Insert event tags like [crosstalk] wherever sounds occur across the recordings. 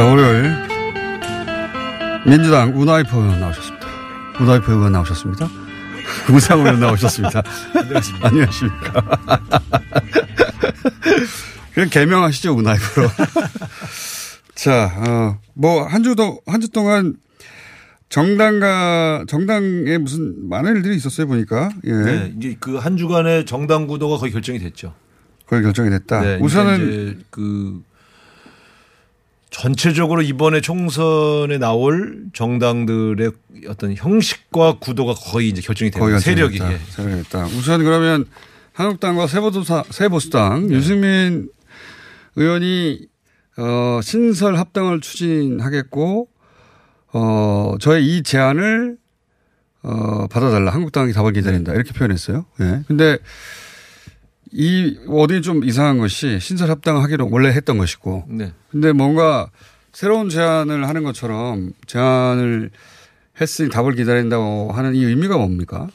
자, 월요일 민주당 우나이프 의원 나오셨습니다. 우나이프 의원 나오셨습니다. [laughs] 구상 의원 나오셨습니다. 안녕하십니까. [laughs] 안녕하십니까. [laughs] 그냥 개명하시죠, 우나이프로. 자, 어, 뭐, 한 주도, 한 주 동안 정당과, 정당에 무슨 많은 일들이 있었어요, 보니까. 예. 네, 이제 그 한 주간의 정당 구도가 거의 결정이 됐죠. 거의 결정이 됐다. 네, 우선은 그 전체적으로 이번에 총선에 나올 정당들의 어떤 형식과 구도가 거의 이제 결정이 되는 세력이 예. 됐다. 세력이 됐다. 우선 그러면 한국당과 세보수사, 세보수당 네. 유승민 의원이 어, 신설 합당을 추진하겠고 어, 저의 이 제안을 어, 받아달라. 한국당이 답을 네. 기다린다. 이렇게 표현했어요. 예. 근데 이 어디 좀 이상한 것이 신설 합당을 하기로 원래 했던 것이고 네. 근데 뭔가 새로운 제안을 하는 것처럼 제안을 했으니 답을 기다린다고 하는 이 의미가 뭡니까?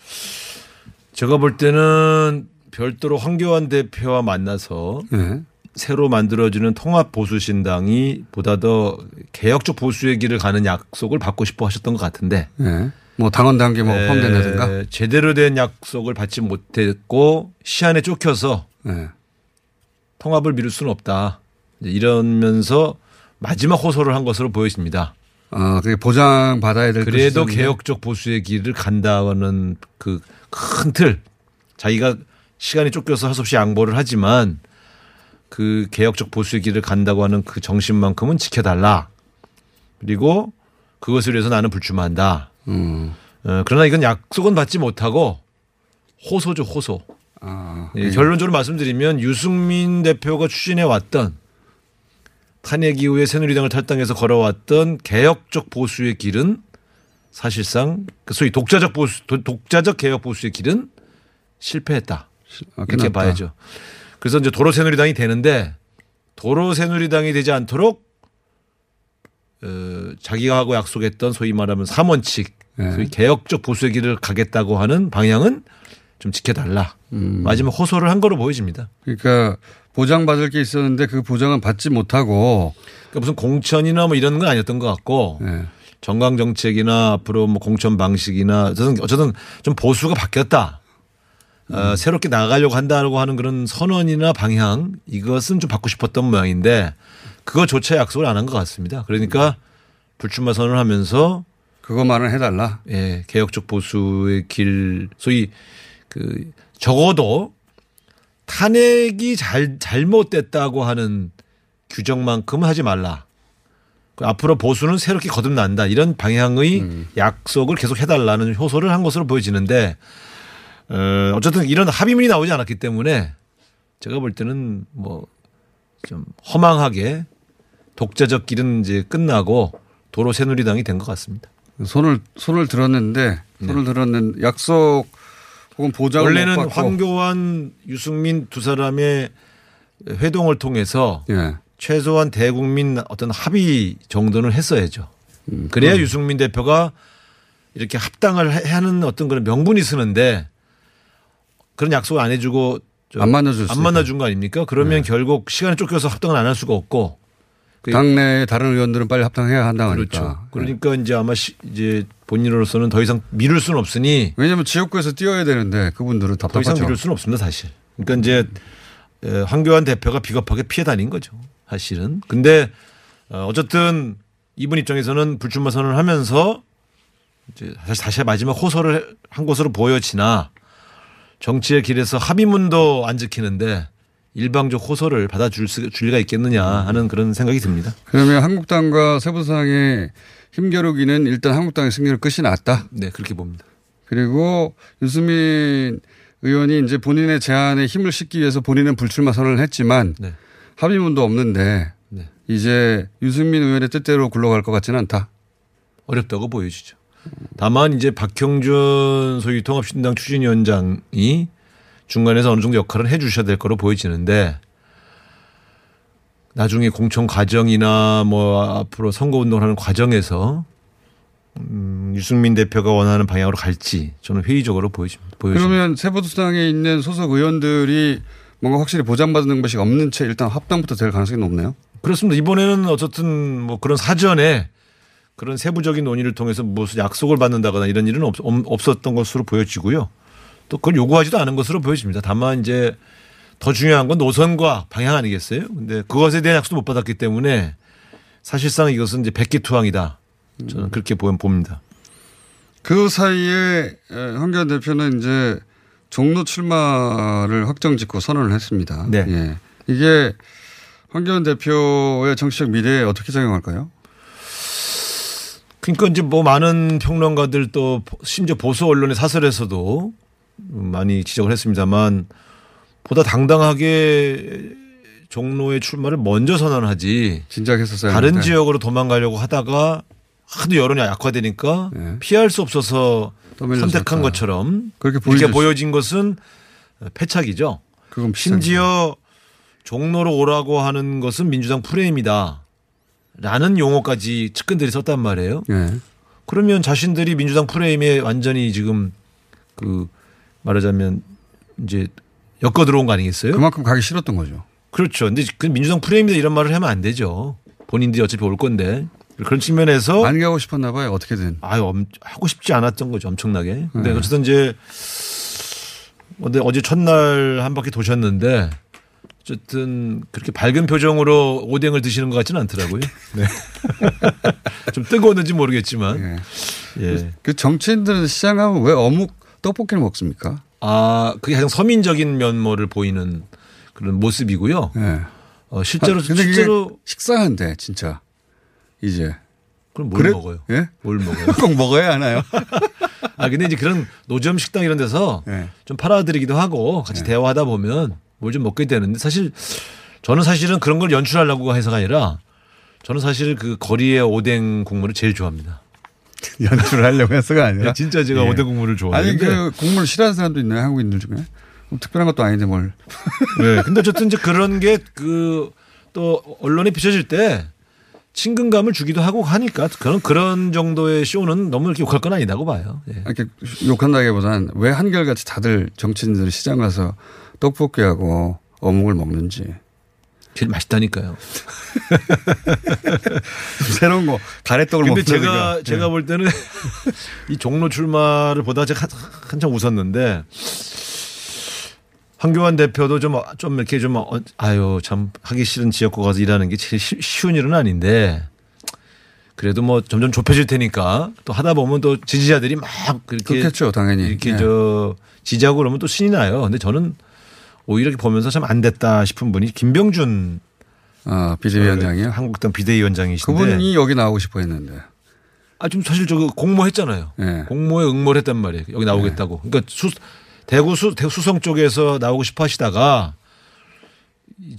제가 볼 때는 별도로 황교안 대표와 만나서 네. 새로 만들어지는 통합 보수 신당이 보다 더 개혁적 보수의 길을 가는 약속을 받고 싶어 하셨던 것 같은데 네. 뭐 당원 단계 뭐 에, 포함된다든가. 제대로 된 약속을 받지 못했고 시한에 쫓겨서 네. 통합을 미룰 수는 없다. 이러면서 마지막 호소를 한 것으로 보여집니다. 아, 그게 보장 받아야 될 그래도. 개혁적 보수의 길을 간다는 그 큰 틀. 자기가 시간이 쫓겨서 할수 없이 양보를 하지만 그 개혁적 보수의 길을 간다고 하는 그 정신만큼은 지켜달라. 그리고 그것을 위해서 나는 불출마한다. 음. 어, 그러나 이건 약속은 받지 못하고 호소죠, 호소. 아, 예, 결론적으로 말씀드리면 유승민 대표가 추진해 왔던 탄핵 이후에 새누리당을 탈당해서 걸어왔던 개혁적 보수의 길은 사실상 그 소위 독자적 보수, 도- 독자적 개혁 보수의 길은 실패했다. 아, 이렇게. 봐야죠. 그래서 이제 도로 새누리당이 되는데 도로 새누리당이 되지 않도록 어, 자기가 하고 약속했던 소위 말하면 삼원칙, 네. 소위 개혁적 보수의 길을 가겠다고 하는 방향은 좀 지켜달라. 음. 마지막 호소를 한 거로 보여집니다. 그러니까 보장받을 게 있었는데 그 보장은 받지 못하고 그러니까 무슨 공천이나 뭐 이런 건 아니었던 것 같고 네. 정강 정책이나 앞으로 뭐 공천 방식이나 어쨌든 어쨌든 좀 보수가 바뀌었다. 어, 새롭게 나가려고 한다고 하는 그런 선언이나 방향 이것은 좀 받고 싶었던 모양인데 그거조차 약속을 안 한 것 같습니다. 그러니까 불출마 선언을 하면서 그것만은 해달라. 예, 개혁적 보수의 길 소위 그 적어도 탄핵이 잘 잘못됐다고 하는 규정만큼은 하지 말라. 그 앞으로 보수는 새롭게 거듭난다 이런 방향의 약속을 계속 해달라는 효소를 한 것으로 보여지는데 어, 어쨌든 이런 합의문이 나오지 않았기 때문에 제가 볼 때는 뭐 좀 허망하게 독자적 길은 이제 끝나고 도로 새누리당이 된 것 같습니다. 손을 손을 들었는데 손을 들었는 약속 혹은 보장을 못 원래는. 황교안, 유승민 두 사람의 회동을 통해서 예. 최소한 대국민 어떤 합의 정도는 했어야죠. 음, 그래야 유승민 대표가 이렇게 합당을 해- 하는 어떤 그런 명분이 쓰는데 그런 약속을 안 해주고 저- 안 만나준 거 아닙니까? 그러면 결국 시간에 쫓겨서 합당을 안 할 수가 없고 그- 당내 다른 의원들은 빨리 합당해야. 예. 그렇죠. 그러니까 이제 아마 시- 이제 본인으로서는 더 이상 미룰 수는 없으니 왜냐하면 지역구에서 뛰어야 되는데 그분들은 더 답답하죠. 이상 미룰 수는 없습니다, 사실. 그러니까 이제 에, 황교안 대표가 비겁하게 피해 다닌 거죠. 사실은. 근데 어, 어쨌든 이분 입장에서는 불출마 선언을 하면서 이제 다시 다시 마지막 호소를 한 것으로 보여지나 정치의 길에서 합의문도 안 지키는데 일방적 호소를 받아줄 수, 줄 리가 있겠느냐 하는 그런 생각이 듭니다. 그러면 한국당과 세부상의 힘겨루기는 일단 한국당의 승리로 끝이 났다. 네, 그렇게 봅니다. 그리고 유승민 의원이 이제 본인의 제안에 힘을 싣기 위해서 본인은 불출마 선언을 했지만 네. 합의문도 없는데 네. 이제 유승민 의원의 뜻대로 굴러갈 것 같지는 않다. 어렵다고 보여지죠. 다만 이제 박형준 소위 통합신당 추진위원장이 중간에서 어느 정도 역할을 해 주셔야 될 거로 보여지는데 나중에 공천 과정이나 뭐 앞으로 선거 운동을 하는 과정에서 음, 유승민 대표가 원하는 방향으로 갈지 저는 회의적으로 보여집니다. 보여집니다. 그러면 세보수당에 있는 소속 의원들이 뭔가 확실히 보장받는 것이 없는 채 일단 합당부터 될 가능성이 높네요. 그렇습니다. 이번에는 어쨌든 뭐 그런 사전에 그런 세부적인 논의를 통해서 무슨 약속을 받는다거나 이런 일은 없, 없었던 것으로 보여지고요. 또 그걸 요구하지도 않은 것으로 보여집니다. 다만 이제 더 중요한 건 노선과 방향 아니겠어요? 근데 그것에 대한 약속도 못 받았기 때문에 사실상 이것은 이제 백기투항이다. 저는 그렇게 보- 봅니다. 그 사이에 에, 황교안 대표는 이제 종로 출마를 확정 짓고 선언을 했습니다. 네. 예. 이게 황교안 대표의 정치적 미래에 어떻게 작용할까요? 그러니까 이제 뭐 많은 평론가들 또 심지어 보수 언론의 사설에서도 많이 지적을 했습니다만 보다 당당하게 종로의 출마를 먼저 선언하지 진작 했었어요. 다른 지역으로 도망가려고 하다가 하도 여론이 약화되니까 네. 피할 수 없어서 선택한. 것처럼 그렇게 이렇게 보여줄 보여진 것은 패착이죠. 그건 심지어 종로로 오라고 하는 것은 민주당 프레임이다. 라는 용어까지 측근들이 썼단 말이에요. 예. 그러면 자신들이 민주당 프레임에 완전히 지금 그 말하자면 이제 엮어 들어온 거 아니겠어요? 그만큼 가기 싫었던 거죠. 그렇죠. 근데 그 민주당 프레임이다 이런 말을 하면 안 되죠. 본인들이 어차피 올 건데. 그런 측면에서 안 가고 싶었나 봐요. 어떻게든. 아유, 엄- 하고 싶지 않았던 거죠. 엄청나게. 근데 네. 어쨌든 이제 근데 어제 첫날 한 바퀴 도셨는데 어쨌든 그렇게 밝은 표정으로 오뎅을 드시는 것 같지는 않더라고요. 네. [laughs] 좀 뜨거웠는지 모르겠지만. 예. 예. 그 정치인들은 시장 가면 왜 어묵 떡볶이를 먹습니까? 아, 그게 가장 서민적인 면모를 보이는 그런 모습이고요. 예. 어, 실제로 그게 실제로 식상한데 진짜 이제 그럼 뭘 그래? 먹어요? 예? 뭘 먹어요? [laughs] 꼭 먹어야 하나요? [laughs] 아 근데 이제 그런 노점 식당 이런 데서 예. 좀 팔아드리기도 하고 같이 대화하다 보면 뭘 좀 먹게 되는데 사실 저는 사실은 그런 걸 연출하려고 해서가 아니라 저는 사실 그 거리의 오뎅 국물을 제일 좋아합니다. [laughs] 연출을 하려고 해서가 아니라 진짜 제가 예. 오뎅 국물을 좋아해요. 아니 그 국물 싫어하는 사람도 있나요 한국인들 중에? 뭐 특별한 것도 아닌데 뭘? [laughs] 네. 근데 어쨌든 이제 그런 게 그 또 언론에 비춰질 때 친근감을 주기도 하고 하니까 그런 그런 정도의 쇼는 너무 이렇게 욕할 건 아니다고 봐요. 예. 이렇게 욕한다기보단 왜 한결같이 다들 정치인들이 시장 가서 떡볶이하고 어묵을 먹는지 제일 맛있다니까요. [laughs] 새로운 거 가래떡을 근데 먹는 제가 제가 볼 때는 [laughs] 이 종로 출마를 보다 제가 한- 한참 웃었는데 황교안 대표도 좀 좀 이렇게 좀 어, 아유 참 하기 싫은 지역구 가서 일하는 게 제일 쉬- 쉬운 일은 아닌데 그래도 뭐 점점 좁혀질 테니까 또 하다 보면 또 지지자들이 막 그렇게 그렇겠죠 당연히 이렇게 예. 저 지지하고 그러면 또 신이 나요. 근데 저는 오히려 이렇게 보면서 참 안 됐다 싶은 분이 김병준 아 비대위원장이요. 한국당 비대위원장이신데 그분이 여기 나오고 싶어 했는데. 아, 좀 사실 저 공모했잖아요. 예. 공모에 응모를 했단 말이에요. 여기 나오겠다고. 그러니까 수, 대구 수, 대구 수성 쪽에서 나오고 싶어 하시다가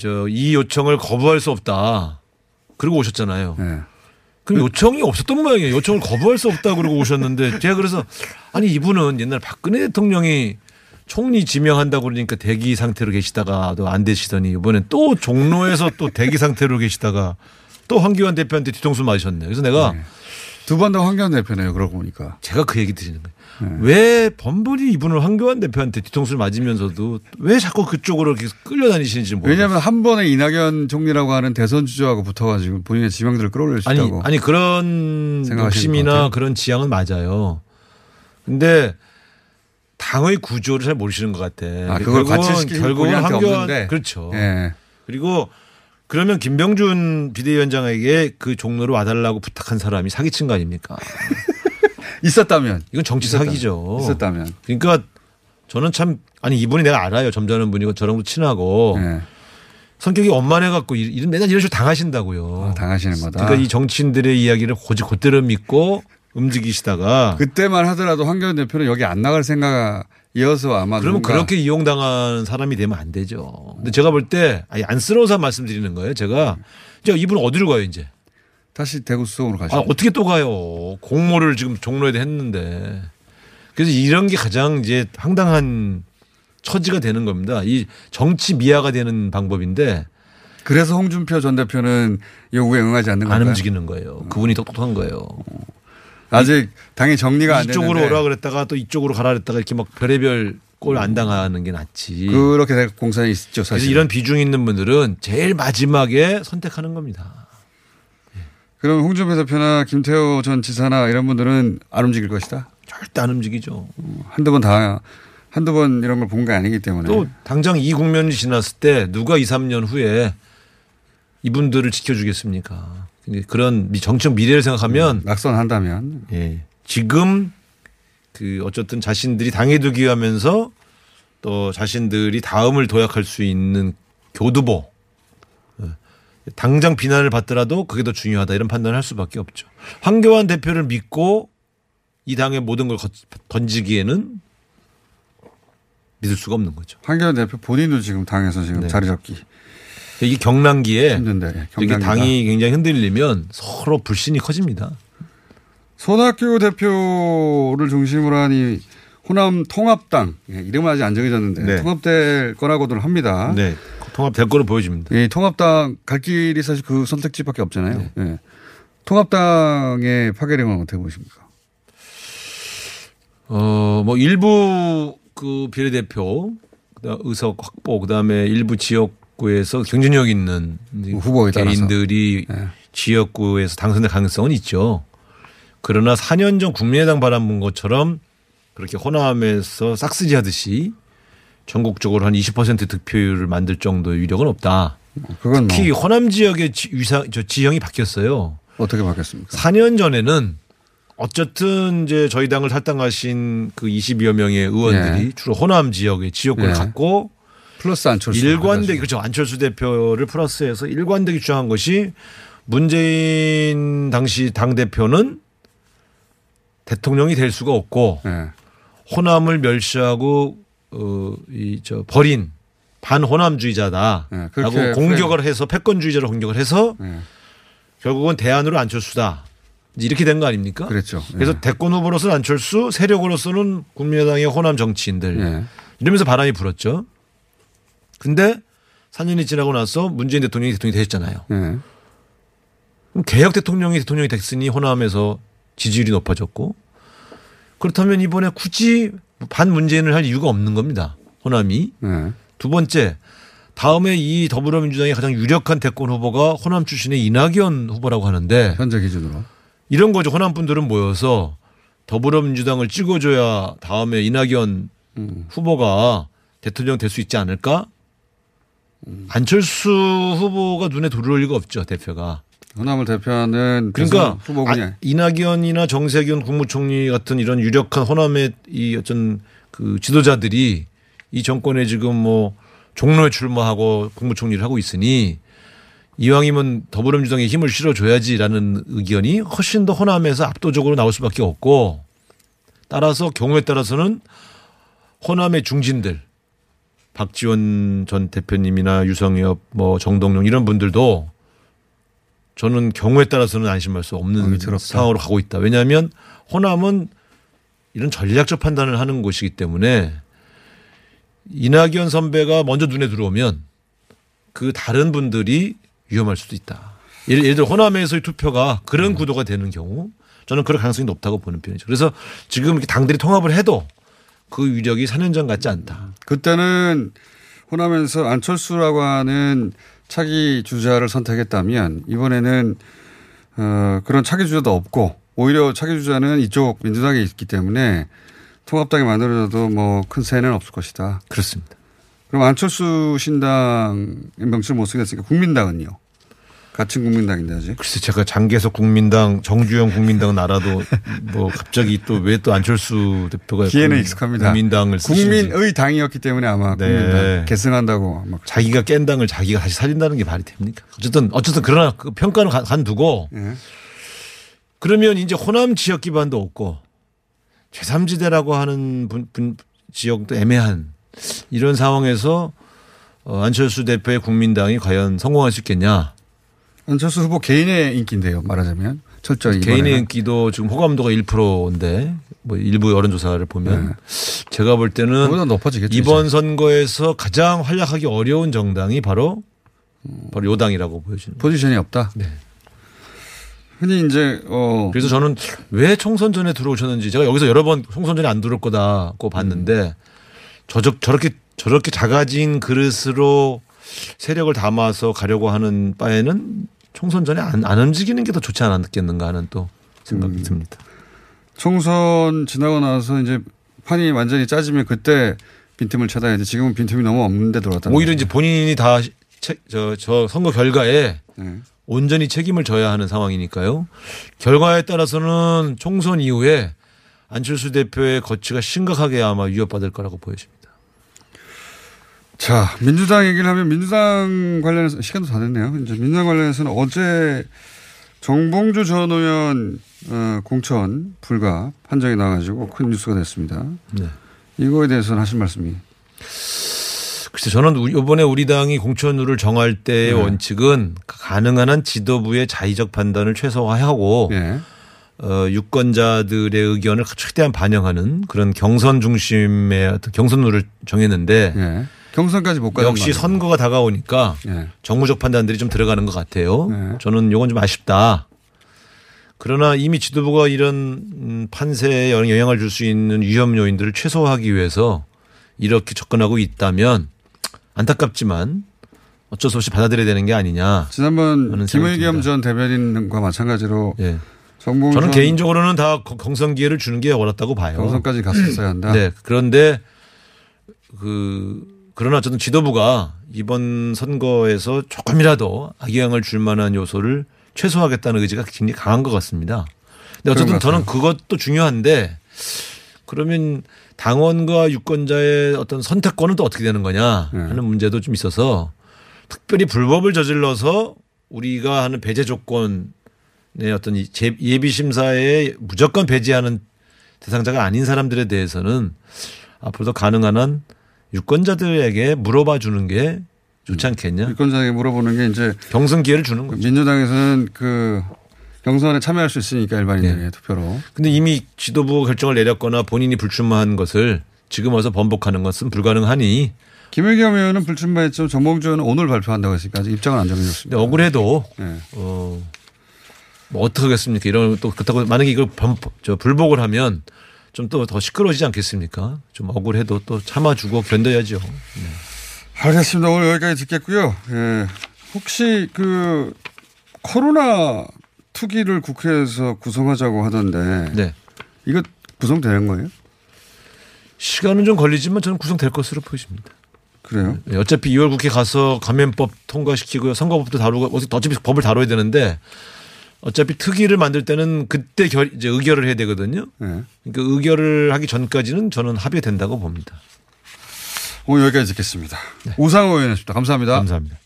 저 이 요청을 거부할 수 없다. 그리고 오셨잖아요. 예. 그럼 요청이 없었던 모양이에요. 요청을 거부할 수 없다 그러고 오셨는데 제가 그래서 아니 이분은 옛날 박근혜 대통령이 총리 지명한다고 그러니까 대기 상태로 계시다가도 안 되시더니 이번엔 또 종로에서 또 대기 상태로 계시다가 또 황교안 대표한테 뒤통수 맞으셨네. 그래서 내가 두번더 황교안 대표네요. 그러고 보니까. 제가 그 얘기 드리는 거예요. 왜 번번이 이분을 황교안 대표한테 뒤통수를 맞으면서도 왜 자꾸 그쪽으로 이렇게 끌려다니시는지 모르겠어요. 왜냐하면 한 번에 이낙연 총리라고 하는 대선 주자하고 붙어가지고 본인의 지명들을 끌어올릴 수 아니 있다고. 아니 그런 욕심이나. 그런 지향은 맞아요. 근데 당의 구조를 잘 모르시는 것 같아. 아, 그걸 결국은- 결국은 없는데. 그렇죠. 예. 그리고 그러면 김병준 비대위원장에게 그 종로로 와달라고 부탁한 사람이 사기친 거 아닙니까? [laughs] 있었다면. 이건 정치 있었다면. 사기죠. 있었다면. 그러니까 저는 참 아니 이분이 내가 알아요. 점잖은 분이고 저랑도 친하고 예. 성격이 원만해 갖고 이런 맨날 이런 식으로 당하신다고요. 아, 당하시는 거다. 그러니까 이 정치인들의 이야기를 고지 곧대로 믿고 움직이시다가 그때만 하더라도 황교안 대표는 여기 안 나갈 생각이어서 아마 그러면 그렇게 이용당한 사람이 되면 안 되죠. 근데 제가 볼 때 아니 안쓰러워서 말씀드리는 거예요. 제가 저 이분 어디로 가요 이제? 다시 대구 수석으로 가시죠. 아, 어떻게 또 가요? 공모를 지금 종로에도 했는데. 그래서 이런 게 가장 이제 황당한 처지가 되는 겁니다. 이 정치 미화가 되는 방법인데 그래서 홍준표 전 대표는 요구에 응하지 않는 안 건가요? 움직이는 거예요. 그분이 똑똑한 거예요. 아직 당이 정리가 안 이쪽으로 오라 그랬다가 또 이쪽으로 가라 그랬다가 이렇게 막 별의별 꼴 안 당하는 게 낫지. 그렇게 될 공산이 있죠 그래서 사실. 이런 비중 있는 분들은 제일 마지막에 선택하는 겁니다. 그럼 홍준표 대표나 김태호 전 지사나 이런 분들은 안 움직일 것이다. 절대 안 움직이죠. 한두 번 다 한두 번 이런 걸 본 게 아니기 때문에 또 당장 이 국면이 지났을 때 누가 2, 3년 후에 이분들을 지켜주겠습니까? 그런 미- 정치적 미래를 생각하면 낙선한다면 예. 지금 그 어쨌든 자신들이 당해두기 위하면서 또 자신들이 다음을 도약할 수 있는 교두보 예. 당장 비난을 받더라도 그게 더 중요하다 이런 판단을 할 수밖에 없죠. 황교안 대표를 믿고 이 당의 모든 걸 거- 던지기에는 믿을 수가 없는 거죠. 황교안 대표 본인도 지금 당에서 지금 네. 자리 잡기 이 경란기에 힘든데 이게 경남이다. 당이 굉장히 흔들리면 서로 불신이 커집니다. 손학규 대표를 중심으로 한이 호남 통합당 예, 이름은 아직 안 정해졌는데 네. 통합될 거라고들 합니다. 네. 통합될 거로 보여집니다. 이 통합당 갈 길이 사실 그 선택지밖에 없잖아요. 예. 통합당의 파괴력은 어떻게 보십니까? 어, 뭐 일부 그 비례대표, 의석 확보, 그다음에 일부 지역 구에서 경쟁력 있는 후보에 따라서. 개인들이 네. 지역구에서 당선될 가능성은 있죠. 그러나 4년 전 국민의당 바라본 것처럼 그렇게 호남에서 싹쓸이 하듯이 전국적으로 한 20% 득표율을 만들 정도의 위력은 없다. 뭐 특히 호남 지역의 지, 위상, 저 지형이 바뀌었어요. 어떻게 바뀌었습니까? 4년 전에는 어쨌든 이제 저희 당을 탈당하신 그 20여 명의 의원들이 예. 주로 호남 지역의 지역구를 예. 갖고 플러스 안철수 일관되게 그렇죠 안철수 대표를 플러스해서 일관되게 주장한 것이 문재인 당시 당 대표는 대통령이 될 수가 없고 예. 호남을 멸시하고 어 이저 버린 반호남주의자다라고 네, 공격을 해서 패권주의자로 공격을 해서 예. 결국은 대안으로 안철수다 이렇게 된 거 아닙니까? 그랬죠. 그래서 예. 대권 후보로서는 안철수, 세력으로서는 국민의당의 호남 정치인들 예. 이러면서 바람이 불었죠. 근데 4년이 지나고 나서 문재인 대통령이 대통령이 됐잖아요. 예. 그럼 개혁 대통령이 대통령이 됐으니 호남에서 지지율이 높아졌고 그렇다면 이번에 굳이 반 문재인을 할 이유가 없는 겁니다. 호남이. 예. 두 번째 다음에 이 더불어민주당의 가장 유력한 대권 후보가 호남 출신의 이낙연 후보라고 하는데 현재 기준으로. 이런 거죠. 호남 분들은 모여서 더불어민주당을 찍어줘야 다음에 이낙연 음. 후보가 대통령 될 수 있지 않을까? 음. 안철수 후보가 눈에 들어올 리가 없죠. 대표가. 호남을 대표하는 그러니까. 아, 이낙연이나 정세균 국무총리 같은 이런 유력한 호남의 이 어떤 그 지도자들이 이 정권에 지금 뭐 종로에 출마하고 국무총리를 하고 있으니 이왕이면 더불어민주당에 힘을 실어줘야지라는 의견이 훨씬 더 호남에서 압도적으로 나올 수밖에 없고 따라서 경우에 따라서는 호남의 중진들 박지원 전 대표님이나 유성엽 뭐 정동영 이런 분들도 저는 경우에 따라서는 안심할 수 어, 없는 위태롭다. 상황으로 가고 있다. 왜냐하면 호남은 이런 전략적 판단을 하는 곳이기 때문에 이낙연 선배가 먼저 눈에 들어오면 그 다른 분들이 위험할 수도 있다. 예를, 예를 들어 호남에서의 투표가 그런 구도가 되는 경우 저는 그럴 가능성이 높다고 보는 편이죠. 그래서 지금 이렇게 당들이 통합을 해도 그 위력이 4년 전 같지 않다. 그때는 호남에서 안철수라고 하는 차기 주자를 선택했다면 이번에는 어, 그런 차기 주자도 없고 오히려 차기 주자는 이쪽 민주당에 있기 때문에 통합당이 만들어져도 뭐 큰 세는 없을 것이다. 그렇습니다. 그럼 안철수 신당 명칭을 못 쓰겠으니까 국민당은요? 같은 국민당인데 아직. 글쎄 제가 장계석 국민당, 정주영 국민당은 알아도 뭐 갑자기 또 왜 또 안철수 대표가 기회는 국- 익숙합니다. 국민당을. 국민의 당이었기 때문에 아마 네. 국민당 계승한다고 막 자기가 깬 당을 자기가 다시 살린다는 게 말이 됩니까? 어쨌든 어쨌든 그러나 그 평가는 간- 간두고 예. 그러면 이제 호남 지역 기반도 없고 제3지대라고 하는 분, 분- 지역도 애매한 이런 상황에서 어, 안철수 대표의 국민당이 과연 성공할 수 있겠냐? 안철수 후보 개인의 인기인데요. 말하자면 철저히 개인의 이번에는. 인기도 지금 호감도가 1%인데 뭐 일부 여론조사를 보면 네. 제가 볼 때는. 이번 이제. 선거에서 가장 활약하기 어려운 정당이 바로 바로 요당이라고 보여집니다. 포지션이 없다. 네. 흔히 이제 어 그래서 저는 왜 총선 전에 들어오셨는지 제가 여기서 여러 번 총선 전에 안 들어올 거다고 봤는데 저저 저렇게 저렇게 작아진 그릇으로 세력을 담아서 가려고 하는 바에는 총선 전에 안, 안 움직이는 게 더 좋지 않았겠는가 하는 또 생각이 듭니다. 총선 지나고 나서 이제 판이 완전히 짜지면 그때 빈틈을 찾아야 돼. 지금은 빈틈이 너무 없는데 들어왔다. 오히려 이제 본인이 다저저 선거 결과에 네. 온전히 책임을 져야 하는 상황이니까요. 결과에 따라서는 총선 이후에 안철수 대표의 거취가 심각하게 아마 위협받을 거라고 보여집니다. 자, 민주당 얘기를 하면 민주당 관련해서 시간도 다 됐네요. 이제 민주당 관련해서는 어제 정봉주 전 의원 어, 공천 불가 판정이 나가지고 큰 뉴스가 됐습니다. 네. 이거에 대해서는 하실 말씀이 글쎄 저는 우- 이번에 우리 당이 공천룰을 정할 때의 네. 원칙은 가능한 한 지도부의 자의적 판단을 최소화하고 예. 어, 유권자들의 의견을 최대한 반영하는 그런 경선 중심의 어떤 경선룰을 정했는데 예. 경선까지 못 가는 역시 말이에요. 선거가 다가오니까 예. 정무적 판단들이 좀 들어가는 것 같아요. 네. 저는 이건 좀 아쉽다. 그러나 이미 지도부가 이런 음, 판세에 영향을 줄 수 있는 위험 요인들을 최소화하기 위해서 이렇게 접근하고 있다면 안타깝지만 어쩔 수 없이 받아들여야 되는 게 아니냐. 지난번 김의겸. 전 대변인과 마찬가지로 예. 저는 개인적으로는 다 거- 경선 기회를 주는 게 옳았다고 봐요. 경선까지 갔었어야 한다. 네. 그런데 그 그러나 저는 지도부가 이번 선거에서 조금이라도 악영향을 줄 만한 요소를 최소화하겠다는 의지가 굉장히 강한 것 같습니다. 근데 어쨌든 저는 그것도 중요한데 그러면 당원과 유권자의 어떤 선택권은 또 어떻게 되는 거냐 네. 하는 문제도 좀 있어서 특별히 불법을 저질러서 우리가 하는 배제 조건의 어떤 예비 심사에 무조건 배제하는 대상자가 아닌 사람들에 대해서는 앞으로도 가능한 한 유권자들에게 물어봐 주는 게 좋지 않겠냐. 유권자에게 물어보는 게 이제 경선 기회를 주는 거죠. 민주당에서는 그 경선에 참여할 수 있으니까 일반인들의 네. 투표로. 근데 이미 지도부가 결정을 내렸거나 본인이 불출마한 것을 지금 와서 번복하는 것은 불가능하니 김의겸 의원은 불출마했지만 정봉주 의원은 오늘 발표한다고 했으니까 아직 입장은 안 정해졌습니다. 억울해도 네. 어, 뭐 어떻게 하겠습니까? 이런 또 그렇다고 만약에 이걸 범, 저 불복을 하면 좀 또 더 시끄러워지지 않겠습니까? 좀 억울해도 또 참아주고 견뎌야죠. 알겠습니다. 오늘 여기까지 듣겠고요. 예. 혹시 그 코로나 투기를 국회에서 구성하자고 하던데 네. 이거 구성되는 거예요? 시간은 좀 걸리지만 저는 구성될 것으로 보입니다. 그래요? 네, 어차피 2월 국회 가서 감면법 통과시키고 선거법도 다루고 어차피 법을 다뤄야 되는데 어차피 특위를 만들 때는 그때 결, 이제 의결을 해야 되거든요. 예. 그러니까 의결을 하기 전까지는 저는 합의된다고 봅니다. 오늘 여기까지 듣겠습니다. 우상호 의원이었습니다. 감사합니다. 네. 감사합니다.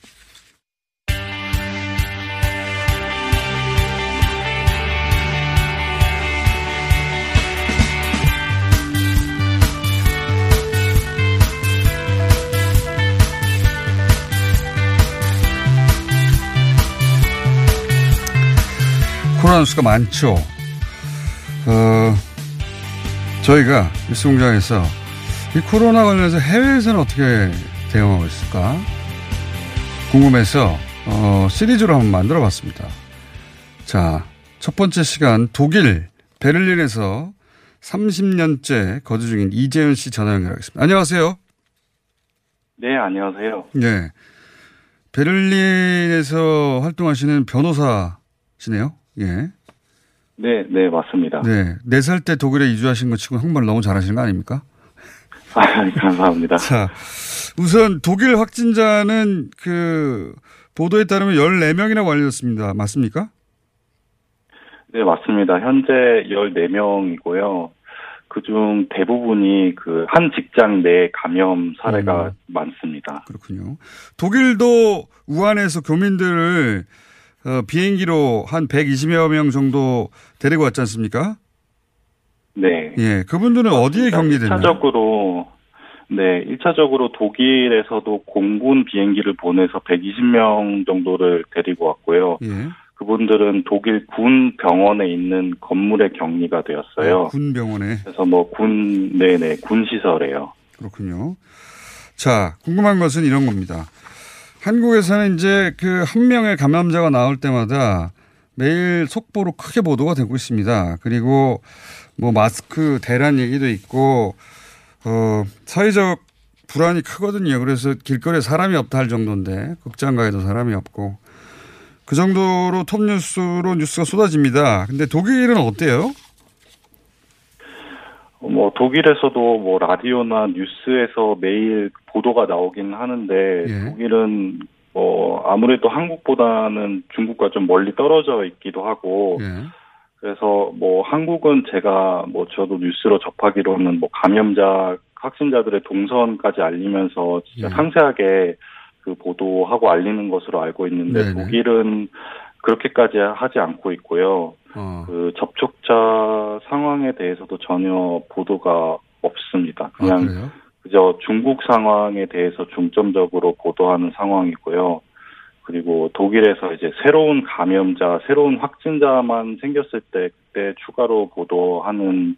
코로나 뉴스가 많죠. 어, 저희가 뉴스 공장에서 이 코로나 관련해서 해외에서는 어떻게 대응하고 있을까 궁금해서 어, 시리즈로 한번 만들어 봤습니다. 자, 첫 번째 시간 독일 베를린에서 30년째 거주 중인 이재현 씨 전화 연결하겠습니다. 안녕하세요. 네, 안녕하세요. 예. 베를린에서 활동하시는 변호사시네요. 예. 네, 네, 맞습니다. 네. 네 살 때 독일에 이주하신 것 치고 한국말 너무 잘하시는 거 아닙니까? [laughs] 아, 감사합니다. 자, 우선 독일 확진자는 그 보도에 따르면 14명이라고 알려졌습니다. 맞습니까? 네, 맞습니다. 현재 14명이고요. 그중 대부분이 그 한 직장 내 감염 사례가 음. 많습니다. 그렇군요. 독일도 우한에서 교민들을 어, 비행기로 한 120여 명 정도 데리고 왔지 않습니까? 네. 예, 그분들은 어디에 격리됐나요? 1차적으로 네, 1차적으로 독일에서도 공군 비행기를 보내서 120명 정도를 데리고 왔고요. 예. 그분들은 독일 군 병원에 있는 건물에 격리가 되었어요. 아, 군 병원에 그래서 뭐 군 네네 군 시설에요. 그렇군요. 자, 궁금한 것은 이런 겁니다. 한국에서는 이제 그 한 명의 감염자가 나올 때마다 매일 속보로 크게 보도가 되고 있습니다. 그리고 뭐 마스크 대란 얘기도 있고 어 사회적 불안이 크거든요. 그래서 길거리에 사람이 없다 할 정도인데 극장 가에도 사람이 없고 그 정도로 톱 뉴스로 뉴스가 쏟아집니다. 근데 독일은 어때요? 뭐 독일에서도 뭐 라디오나 뉴스에서 매일 보도가 나오긴 하는데 예. 독일은 뭐 아무래도 한국보다는 중국과 좀 멀리 떨어져 있기도 하고 예. 그래서 뭐 한국은 제가 뭐 저도 뉴스로 접하기로는 뭐 감염자 확진자들의 동선까지 알리면서 진짜 예. 상세하게 그 보도하고 알리는 것으로 알고 있는데 네네. 독일은 그렇게까지 하지 않고 있고요. 어. 그 접촉자 상황에 대해서도 전혀 보도가 없습니다. 아, 그냥 그래요? 그저 중국 상황에 대해서 중점적으로 보도하는 상황이고요. 그리고 독일에서 이제 새로운 감염자, 새로운 확진자만 생겼을 때 그때 추가로 보도하는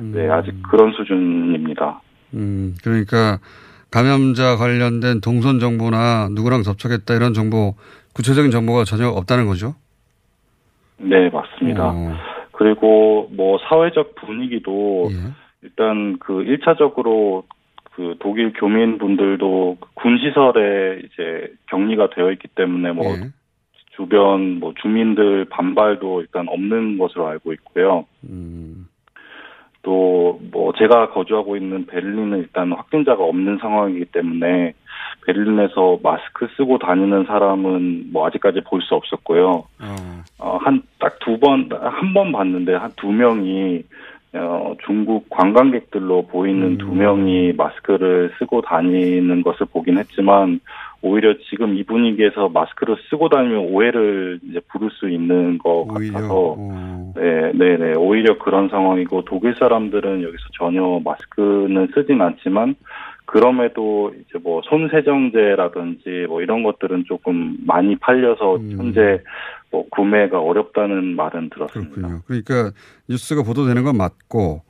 네, 음. 아직 그런 수준입니다. 음, 그러니까 감염자 관련된 동선 정보나 누구랑 접촉했다 이런 정보, 구체적인 정보가 전혀 없다는 거죠? 네, 맞습니다. 어, 그리고 뭐 사회적 분위기도 예. 일단 그 1차적으로 그 독일 교민분들도 군 시설에 이제 격리가 되어 있기 때문에 뭐 예. 주변 뭐 주민들 반발도 일단 없는 것으로 알고 있고요. 음, 또 뭐 제가 거주하고 있는 베를린은 일단 확진자가 없는 상황이기 때문에 베를린에서 마스크 쓰고 다니는 사람은 뭐 아직까지 볼 수 없었고요. 어, 한 딱 두 번, 한 번 봤는데 한 두 명이 어, 중국 관광객들로 보이는 음. 두 명이 마스크를 쓰고 다니는 것을 보긴 했지만 오히려 지금 이 분위기에서 마스크를 쓰고 다니면 오해를 이제 부를 수 있는 것 오히려, 같아서 어, 네, 네, 네. 오히려 그런 상황이고 독일 사람들은 여기서 전혀 마스크는 쓰진 않지만 그럼에도 이제 뭐 손세정제라든지 뭐 이런 것들은 조금 많이 팔려서 음. 현재 뭐 구매가 어렵다는 말은 들었습니다. 그렇군요. 그러니까 뉴스가 보도되는 건 맞고,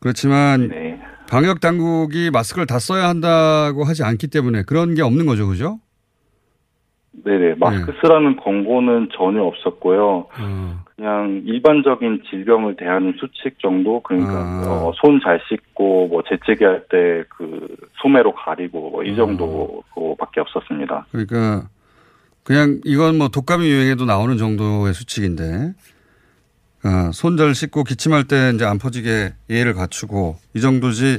그렇지만 네. 방역 당국이 마스크를 다 써야 한다고 하지 않기 때문에 그런 게 없는 거죠, 그죠? 네네. 마스크 네. 쓰라는 권고는 전혀 없었고요. 어, 그냥 일반적인 질병을 대하는 수칙 정도 그러니까 아. 손잘 씻고 뭐 재채기 할 때 그 소매로 가리고 뭐이 아. 정도밖에 없었습니다. 그러니까 그냥 이건 뭐 독감이 유행에도 나오는 정도의 수칙인데, 아, 손잘 씻고 기침할 때 이제 안 퍼지게 예의를 갖추고 이 정도지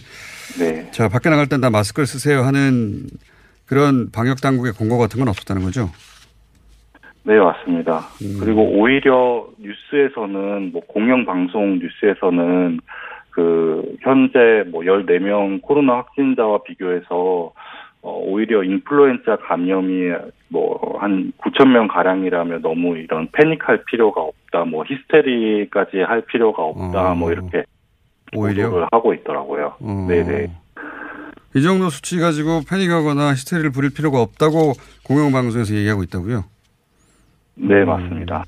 네. 자, 밖에 나갈 땐 다 마스크를 쓰세요 하는 그런 방역 당국의 공고 같은 건 없었다는 거죠. 네, 맞습니다. 음. 그리고 오히려 뉴스에서는 뭐 공영 방송 뉴스에서는 그 현재 뭐 14명 코로나 확진자와 비교해서 어 오히려 인플루엔자 감염이 뭐 한 9천 명 가량이라면 너무 이런 패닉할 필요가 없다. 뭐 히스테리까지 할 필요가 없다. 어. 뭐 이렇게 오히려. 하고 있더라고요. 어. 네네. 이 정도 수치 가지고 패닉하거나 히스테리를 부릴 필요가 없다고 공영방송에서 얘기하고 있다고요. 네, 음. 맞습니다.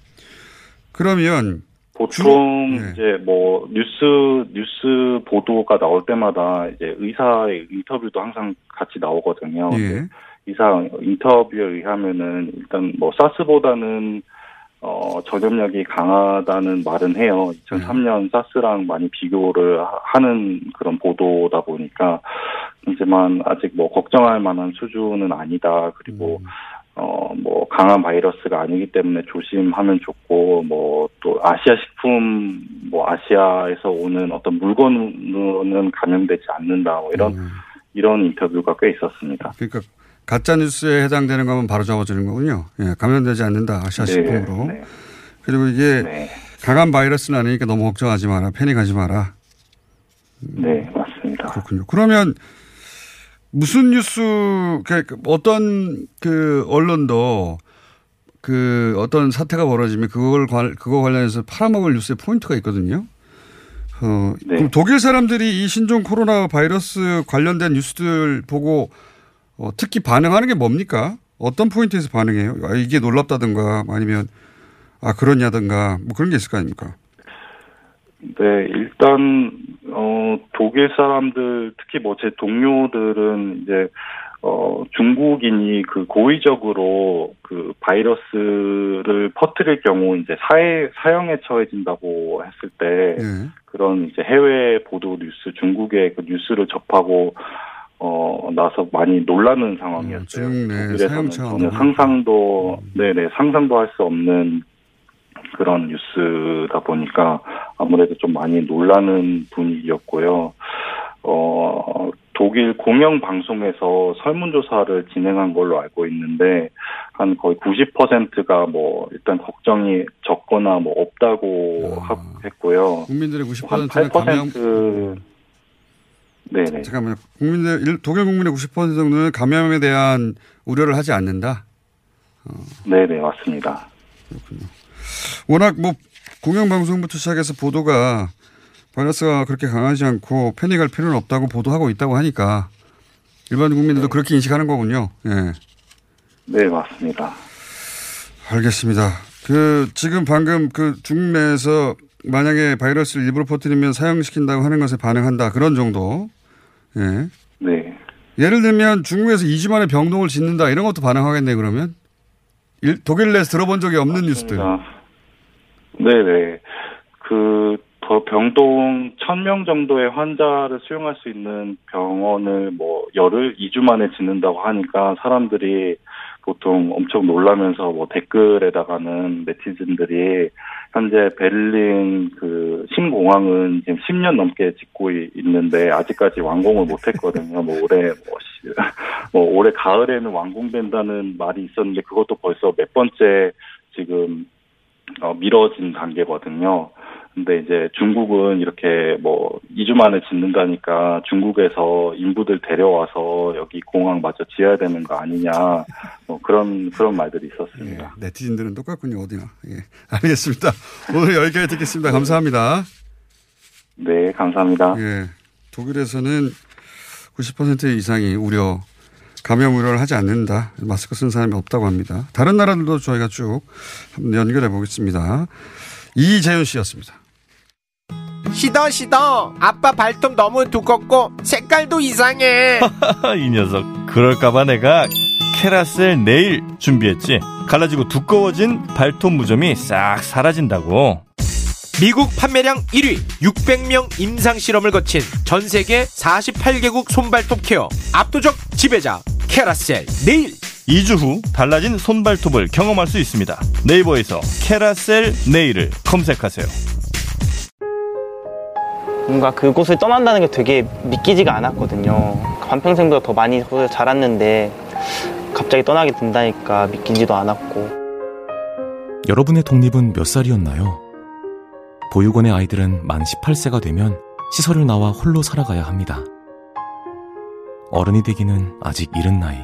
그러면 보통 네. 이제 뭐 뉴스 뉴스 보도가 나올 때마다 이제 의사의 인터뷰도 항상 같이 나오거든요. 예. 의사 인터뷰에 의하면은 일단 뭐 사스보다는 어 전염력이 강하다는 말은 해요. 2003년 사스랑 많이 비교를 하- 하는 그런 보도다 보니까 하지만 아직 뭐 걱정할 만한 수준은 아니다. 그리고 음. 어, 뭐, 강한 바이러스가 아니기 때문에 조심하면 좋고, 뭐, 또, 아시아 식품, 뭐, 아시아에서 오는 어떤 물건으로는 감염되지 않는다, 뭐, 이런, 음. 이런 인터뷰가 꽤 있었습니다. 그러니까 가짜 뉴스에 해당되는 거면 바로 잡아주는 거군요. 예, 감염되지 않는다 아시아 식품으로. 네, 그리고 이게 네, 강한 바이러스는 아니니까 너무 걱정하지 마라, 패닉하지 마라. 네, 맞습니다. 그렇군요. 그러면 무슨 뉴스, 그 어떤 그 언론도 그 어떤 사태가 벌어지면 그걸 관, 그거 관련해서 팔아먹을 뉴스의 포인트가 있거든요. 어, 네. 그럼 독일 사람들이 이 신종 코로나 바이러스 관련된 뉴스들 보고 어, 특히 반응하는 게 뭡니까? 어떤 포인트에서 반응해요? 아, 이게 놀랍다든가 아니면 아 그러냐든가 뭐 그런 게 있을 거 아닙니까? 네, 일단 어 독일 사람들 특히 뭐 제 동료들은 이제 어 중국인이 그 고의적으로 그 바이러스를 퍼뜨릴 경우 이제 사회 사형에 처해진다고 했을 때 예. 그런 이제 해외 보도 뉴스 중국의 그 뉴스를 접하고 어 나서 많이 놀라는 상황이었어요. 음, 내 독일에서는 전혀 상상도 네네 상상도 할 수 없는 그런 뉴스다 보니까 아무래도 좀 많이 놀라는 분위기였고요. 어, 독일 공영 방송에서 설문조사를 진행한 걸로 알고 있는데, 한 거의 90%가 뭐, 일단 걱정이 적거나 뭐, 없다고 아. 하- 했고요. 국민들의 한 90%는 감염 8%, 네네. 잠깐만요. 국민들 일- 독일 국민의 90% 정도는 감염에 대한 우려를 하지 않는다. 네네, 맞습니다. 워낙 뭐 공영방송부터 시작해서 보도가 바이러스가 그렇게 강하지 않고 패닉할 필요는 없다고 보도하고 있다고 하니까 일반 국민들도 그렇게 인식하는 거군요. 예. 네, 맞습니다. 알겠습니다. 그 지금 방금 그 중국 내에서 만약에 바이러스를 일부러 퍼뜨리면 사형시킨다고 하는 것에 반응한다. 그런 정도. 예. 네. 예를 들면 중국에서 2주 만에 병동을 짓는다. 이런 것도 반응하겠네, 그러면? 일- 독일 내에서 들어본 적이 없는 뉴스들. 맞습니다. 네네. 그, 더 병동 1000명 정도의 환자를 수용할 수 있는 병원을 뭐, 열흘, 2주 만에 짓는다고 하니까 사람들이 보통 엄청 놀라면서 뭐 댓글에다가는 네티즌들이 현재 베를린 그 신공항은 지금 10년 넘게 짓고 이- 있는데 아직까지 완공을 못 했거든요. 뭐 올해 뭐, 시- [laughs] 뭐 올해 가을에는 완공된다는 말이 있었는데 그것도 벌써 몇 번째 지금 어, 미뤄진 단계거든요. 근데 이제 중국은 이렇게 뭐 2주 만에 짓는다니까 중국에서 인부들 데려와서 여기 공항 마저 지어야 되는 거 아니냐 뭐 그런 그런 말들이 예. 있었습니다. 네티즌들은 똑같군요, 어디나. 예. 알겠습니다. 오늘 여기까지 듣겠습니다. 감사합니다. 네, 감사합니다. 예. 독일에서는 90% 이상이 우려, 감염 우려를 하지 않는다. 마스크 쓴 사람이 없다고 합니다. 다른 나라들도 저희가 쭉 한번 연결해 보겠습니다. 이재윤 씨였습니다. 시더 시더 아빠 발톱 너무 두껍고 색깔도 이상해 [laughs] 이 녀석 그럴까봐 내가 캐라셀 네일 준비했지 갈라지고 두꺼워진 발톱 무좀이 싹 사라진다고 미국 판매량 1위 600명 임상 실험을 거친 전 세계 48개국 손발톱 케어 압도적 지배자 캐라셀 네일 2주 후 달라진 손발톱을 경험할 수 있습니다 네이버에서 캐라셀 네일을 검색하세요 뭔가 그곳을 떠난다는 게 되게 믿기지가 않았거든요. 반평생보다 더 많이 자랐는데 갑자기 떠나게 된다니까 믿기지도 않았고. 여러분의 독립은 몇 살이었나요? 보육원의 아이들은 만 18세가 되면 시설을 나와 홀로 살아가야 합니다. 어른이 되기는 아직 이른 나이.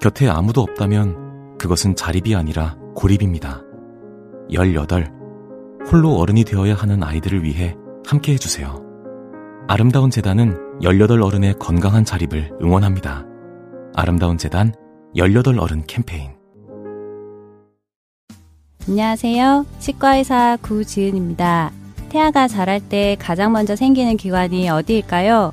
곁에 아무도 없다면 그것은 자립이 아니라 고립입니다. 18. 홀로 어른이 되어야 하는 아이들을 위해 함께 해주세요. 아름다운 재단은 18 어른의 건강한 자립을 응원합니다. 아름다운 재단 18 어른 캠페인. 안녕하세요. 치과의사 구지은입니다. 태아가 자랄 때 가장 먼저 생기는 기관이 어디일까요?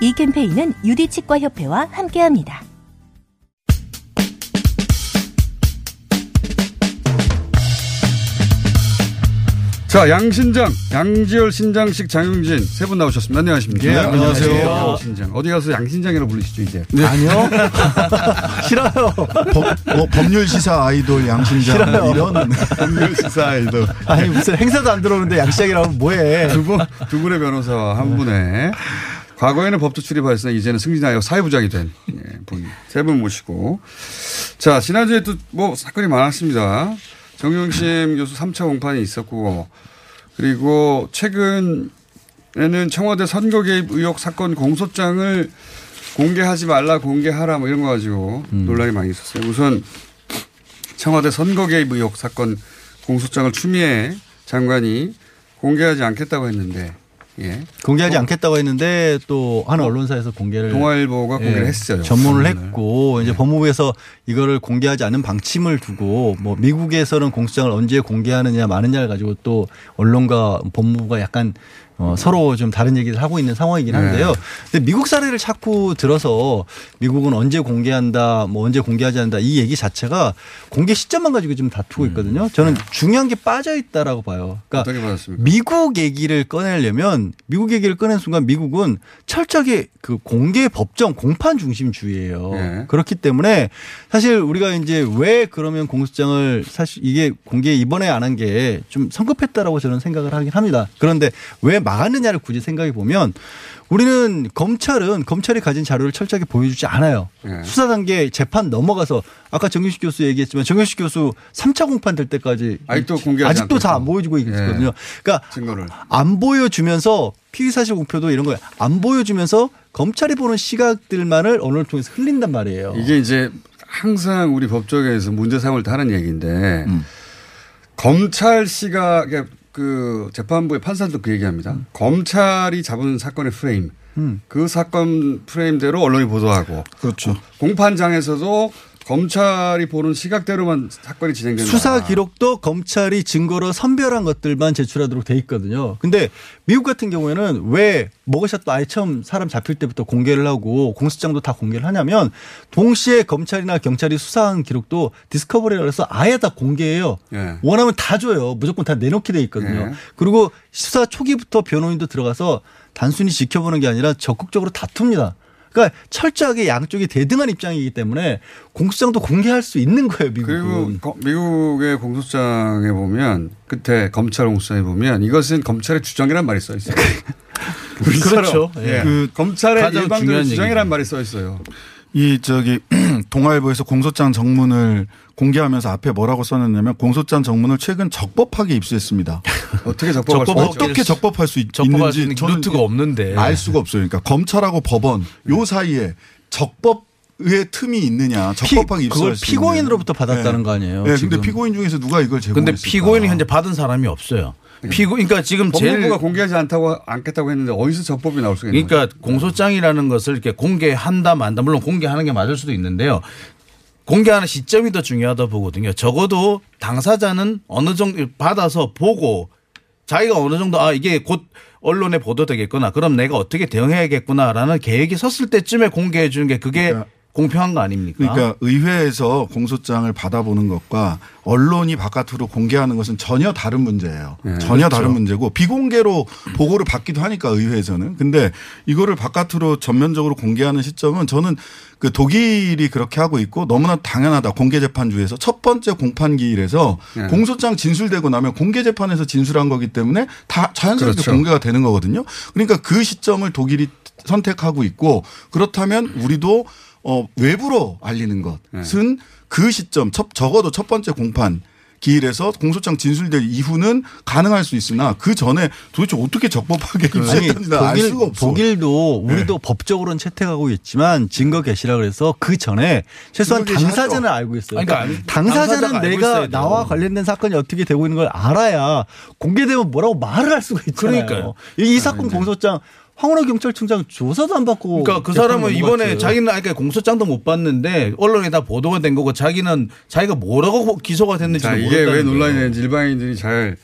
이 캠페인은 유디치과협회와 함께합니다. 자, 양신장, 양지열 신장식 장용진 세 분 나오셨습니다. 안녕하십니까? 예, 안녕하세요. 양신장. 어디 가서 양신장이라고 부르시죠, 이제? 아니요. [laughs] 싫어요. 법, 뭐, 법률 시사 아이돌 양신장 싫어요. 이런 [laughs] 법률 시사 아이돌. 아니 무슨 행사도 안 들어오는데 양시장이라고 뭐해? 두 분, 두 분의 변호사와 한 분의 과거에는 법조 출입하였으나 이제는 승진하여 사회부장이 된 예, 분세 분 모시고 자 지난주에 또 뭐 사건이 많았습니다. 정용심 교수 3차 공판이 있었고 그리고 최근에는 청와대 선거 개입 의혹 사건 공소장을 공개하지 말라 공개하라 뭐 이런 거 가지고 논란이 많이 있었어요. 우선 청와대 선거 개입 의혹 사건 공소장을 추미애 장관이 공개하지 않겠다고 했는데 예. 공개하지 않겠다고 했는데 또 한 언론사에서 공개를 동아일보가 공개를 했어요. 전문을 네. 했고 이제 법무부에서 이거를 공개하지 않는 방침을 두고 뭐 미국에서는 공소장을 언제 공개하느냐 마느냐를 가지고 또 언론과 법무부가 약간 어, 서로 좀 다른 얘기를 하고 있는 상황이긴 한데요. 네. 근데 미국 사례를 자꾸 들어서 미국은 언제 공개한다, 뭐 언제 공개하지 않는다 이 얘기 자체가 공개 시점만 가지고 지금 다투고 있거든요. 저는 중요한 게 빠져 있다라고 봐요. 그러니까? 미국 얘기를 꺼내려면 미국 얘기를 꺼낸 순간 미국은 철저하게 그 공개 법정 공판 중심주의예요. 네. 그렇기 때문에 사실 우리가 이제 왜 그러면 공소장을 사실 이게 공개 이번에 안 한 게 좀 성급했다라고 저는 생각을 하긴 합니다. 그런데 왜 막았느냐를 굳이 생각해 보면 우리는 검찰은 검찰이 가진 자료를 철저하게 보여주지 않아요. 네. 수사 단계 재판 넘어가서 아까 정윤식 교수 얘기했지만 정윤식 교수 3차 공판 될 때까지 아직도 공개하지 아직도 다 안 보여주고 있거든요. 그러니까 증거를 안 보여주면서 피의 사실 공표도 이런 거예요. 안 보여주면서 검찰이 보는 시각들만을 언론을 통해서 흘린단 말이에요. 이게 이제 항상 우리 법조계에서 문제 삼을 때 하는 얘기인데 음. 검찰 시각 그 재판부의 판사도 그 얘기합니다. 검찰이 잡은 사건의 프레임 음. 그 사건 프레임대로 언론이 보도하고 그렇죠. 공판장에서도 검찰이 보는 시각대로만 사건이 진행된다. 수사 기록도 검찰이 증거로 선별한 것들만 제출하도록 돼 있거든요. 근데 미국 같은 경우에는 왜 머그샷도 아예 처음 사람 잡힐 때부터 공개를 하고 공소장도 다 공개를 하냐면 동시에 검찰이나 경찰이 수사한 기록도 디스커버리를 해서 아예 다 공개해요. 예. 원하면 다 줘요. 무조건 다 내놓게 돼 있거든요. 예. 그리고 수사 초기부터 변호인도 들어가서 단순히 지켜보는 게 아니라 적극적으로 다툽니다. 그러니까 철저하게 양쪽이 대등한 입장이기 때문에 공소장도 공개할 수 있는 거예요, 미국은. 그리고 거- 미국의 공소장에 보면 끝에 검찰 공소장에 보면 이것은 검찰의 주장이란 말이 써 있어요. [laughs] 그렇죠. [laughs] 예. 예. 그 검찰의 가장 일방적인 중요한 주장이란. 말이 써 있어요. 이 저기 [clears throat] 동아일보에서 공소장 정문을 공개하면서 앞에 뭐라고 써놨냐면 공소장 정문을 최근 적법하게 입수했습니다. [laughs] 어떻게 적법할 수 있죠? 어떻게 적법할 수 있, 적법할 수 있는지 있는 루트가 없는데. 알 수가 없어요. 그러니까 검찰하고 법원 요 사이에 적법 의 틈이 있느냐 적법하게 피- 입수할 그걸 수 피고인으로부터. 받았다는 거 아니에요, 네, 지금. 근데 피고인 중에서 누가 이걸 제공했을까? 근데 피고인이 현재 받은 사람이 없어요. 피고 그러니까 지금 제일 법무부가 공개하지 않다고 않겠다고 했는데 어디서 적법이 나올 수가 있는? 그러니까 공소장이라는 것을 이렇게 공개한다 만다 물론 공개하는 게 맞을 수도 있는데요. 공개하는 시점이 더 중요하다 보거든요. 적어도 당사자는 어느 정도 받아서 보고 자기가 어느 정도 아 이게 곧 언론에 보도되겠구나. 그럼 내가 어떻게 대응해야겠구나라는 계획이 섰을 때쯤에 공개해 주는 게 그게 공평한 거 아닙니까? 그러니까 의회에서 공소장을 받아보는 것과 언론이 바깥으로 공개하는 것은 전혀 다른 문제예요. 전혀 그렇죠. 다른 문제고 비공개로 보고를 받기도 하니까 의회에서는. 근데 이거를 바깥으로 전면적으로 공개하는 시점은 저는 그 독일이 그렇게 하고 있고 너무나 당연하다. 공개재판주에서 첫 번째 공판기일에서 네. 공소장 진술되고 나면 공개재판에서 진술한 거기 때문에 다 자연스럽게 그렇죠. 공개가 되는 거거든요. 그러니까 그 시점을 독일이 선택하고 있고 그렇다면 우리도 어, 외부로 알리는 것은 그 시점 첫, 적어도 첫 번째 공판 기일에서 공소장 진술될 이후는 가능할 수 있으나 그 전에 도대체 어떻게 적법하게 아니 입수했는지 알 독일, 수가 없어. 독일도 우리도 법적으로는 채택하고 있지만 증거 개시라 그래서 그 전에 최소한. 당사자는 알고 있어요. 그러니까 그러니까 당사자는 내가. 나와 관련된 사건이 어떻게 되고 있는 걸 알아야 공개되면 뭐라고 말을 할 수가 있잖아요. 그러니까요. 이, 이 사건 공소장 황운하 경찰청장 조사도 안 받고. 그러니까 그 사람은 이번에 넘어갔어요. 자기는 아까 공소장도 못 봤는데 언론에 다 보도가 된 거고 자기는 자기가 뭐라고 기소가 됐는지 자, 이게 왜 논란이 되는지 일반인들이 잘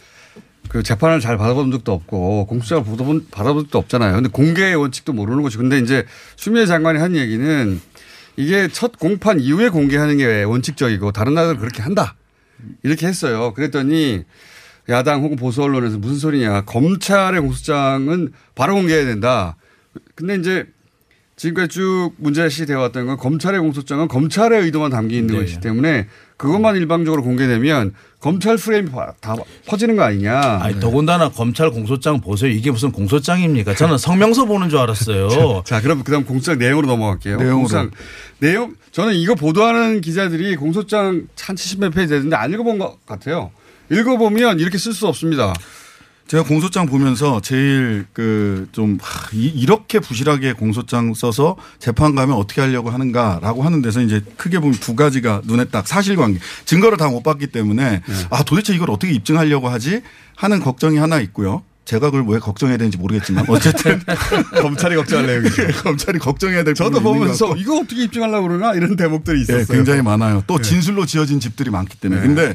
그 재판을 잘 받아본 적도 없고 공수장을 받아본, 받아본 적도 없잖아요. 근데 공개의 원칙도 모르는 거죠. 근데 이제 추미애 장관이 한 얘기는 이게 첫 공판 이후에 공개하는 게 원칙적이고 다른 나라들은 그렇게 한다. 이렇게 했어요. 그랬더니 야당 혹은 보수 언론에서 무슨 소리냐. 검찰의 공소장은 바로 공개해야 된다. 근데 이제 지금까지 쭉 문제시 되어 왔던 건 검찰의 공소장은 검찰의 의도만 담겨 있는 네. 것이기 때문에 그것만 일방적으로 공개되면 검찰 프레임이 다 퍼지는 거 아니냐. 아니, 더군다나 검찰 공소장 보세요. 이게 무슨 공소장입니까? 저는 성명서 보는 줄 알았어요. 자, 그럼 그다음 공소장 내용으로 넘어갈게요. 내용으로. 공소장 내용 저는 이거 보도하는 기자들이 공소장 한 70몇 페이지 되는데 안 읽어본 것 같아요. 읽어보면 이렇게 쓸 수 없습니다. 제가 공소장 보면서 제일 그 좀 이렇게 부실하게 공소장 써서 재판 가면 어떻게 하려고 하는가라고 하는 데서 이제 크게 보면 두 가지가 눈에 딱 사실관계 증거를 다 못 봤기 때문에 아 도대체 이걸 어떻게 입증하려고 하지 하는 걱정이 하나 있고요. 제가 그걸 왜 걱정해야 되는지 모르겠지만 어쨌든 [laughs] 검찰이 걱정할래요. 검찰이 걱정해야 될 저도 보면서. 이거 어떻게 입증하려고 그러나 이런 대목들이 있었어요. 예, 굉장히 많아요. 또 네. 진술로 지어진 집들이 많기 때문에. 네. 근데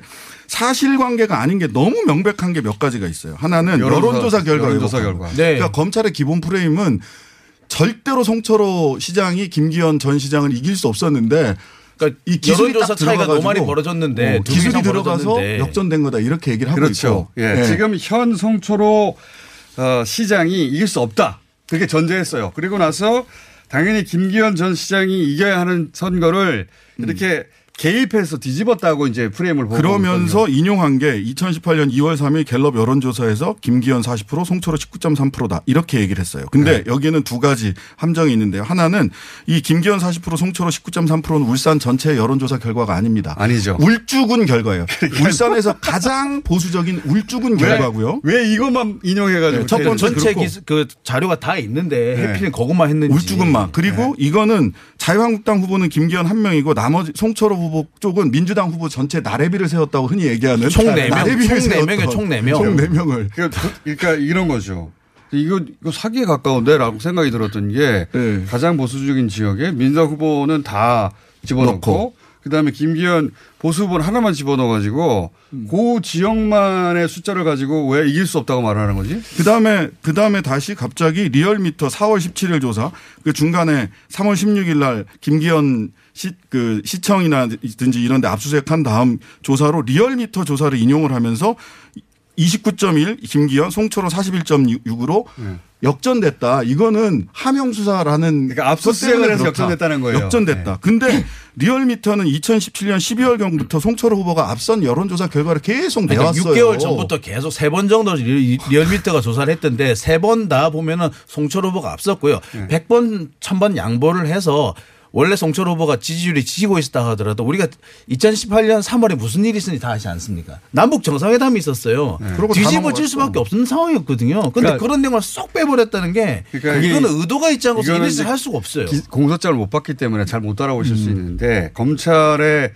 사실관계가 아닌 게 너무 명백한 게 몇 가지가 있어요. 하나는 여론조사, 여론조사, 결과 여론조사 왜곡하는 결과. 거. 네. 그러니까 검찰의 기본 프레임은 절대로 송철호 시장이 김기현 전 시장을 이길 수 없었는데 그러니까 이 기술이 여론조사 딱 차이가 너무 많이 벌어졌는데 어, 두 기술이 들어가서 벌어졌는데. 역전된 거다 이렇게 얘기를 하고 그렇죠. 있고 예, 예. 지금 현 송초로 어, 시장이 이길 수 없다. 그렇게 전제했어요. 그리고 나서 당연히 김기현 전 시장이 이겨야 하는 선거를 이렇게 개입해서 뒤집었다고 이제 프레임을 보고 그러면서 인용한 게 2018년 2월 3일 갤럽 여론조사에서 김기현 40% 송철호 19.3%다 이렇게 얘기를 했어요. 근데 네. 여기에는 두 가지 함정이 있는데요. 하나는 이 김기현 40% 송철호 19.3%는 울산 전체 여론조사 결과가 아닙니다. 아니죠. 울주군 결과예요. [laughs] 울산에서 가장 보수적인 울주군 왜- 결과고요. 왜 이것만 인용해가지고 네, 첫 번째 전체. 기수, 그 자료가 다 있는데 네. 해필은 그것만 했는지. 울주군만. 그리고 이거는 자유한국당 후보는 김기현 한 명이고 나머지 송철호 후보 쪽은 민주당 후보 전체 나래비를 세웠다고 흔히 얘기하는 총네 명, 나래비를 총네 명이에요, 세웠던 총네 명. 총네 명을. 그러니까, 그러니까 이런 거죠. 이거, 이거 사기에 가까운데라고 생각이 들었던 게 네. 가장 보수적인 지역에 민주당 후보는 다 집어넣고 그다음에 김기현 보수 후보는 하나만 집어넣어가지고 음. 그 지역만의 숫자를 가지고 왜 이길 수 없다고 말하는 거지? 그 다음에 그 다음에 다시 갑자기 리얼미터 4월 17일 조사 그 중간에 3월 16일 날 김기현 시, 그 시청이나든지 이런 데 압수수색한 다음 조사로 리얼미터 조사를 인용을 하면서 29.1 김기현 송철호 41.6으로 역전됐다. 이거는 하명 수사라는 그러니까 압수수색을 해서 역전됐다는 거예요. 역전됐다. 근데 리얼미터는 2017년 12월경부터 송철호 후보가 앞선 여론조사 결과를 계속 그러니까 내왔어요. 6개월 전부터 계속 세 번 정도 리- 리얼미터가 조사를 했던데 세 번 다 보면은 송철 후보가 앞섰고요. 네. 100번, 1000번 양보를 해서 원래 송철 후보가 지지율이 지고 있다 하더라도 우리가 2018년 3월에 무슨 일이 있었는지 다 아시지 않습니까? 남북 정상회담이 있었어요. 네. 뒤집어질. 수밖에 없는 상황이었거든요. 근데 그러니까 그런 내용을 쏙 빼버렸다는 게 그러니까 이거는 의도가 있지 않고서 이제 할 수가 없어요. 기- 공소장을 못 받기 때문에 잘 못 따라오실 음. 수 있는데 검찰의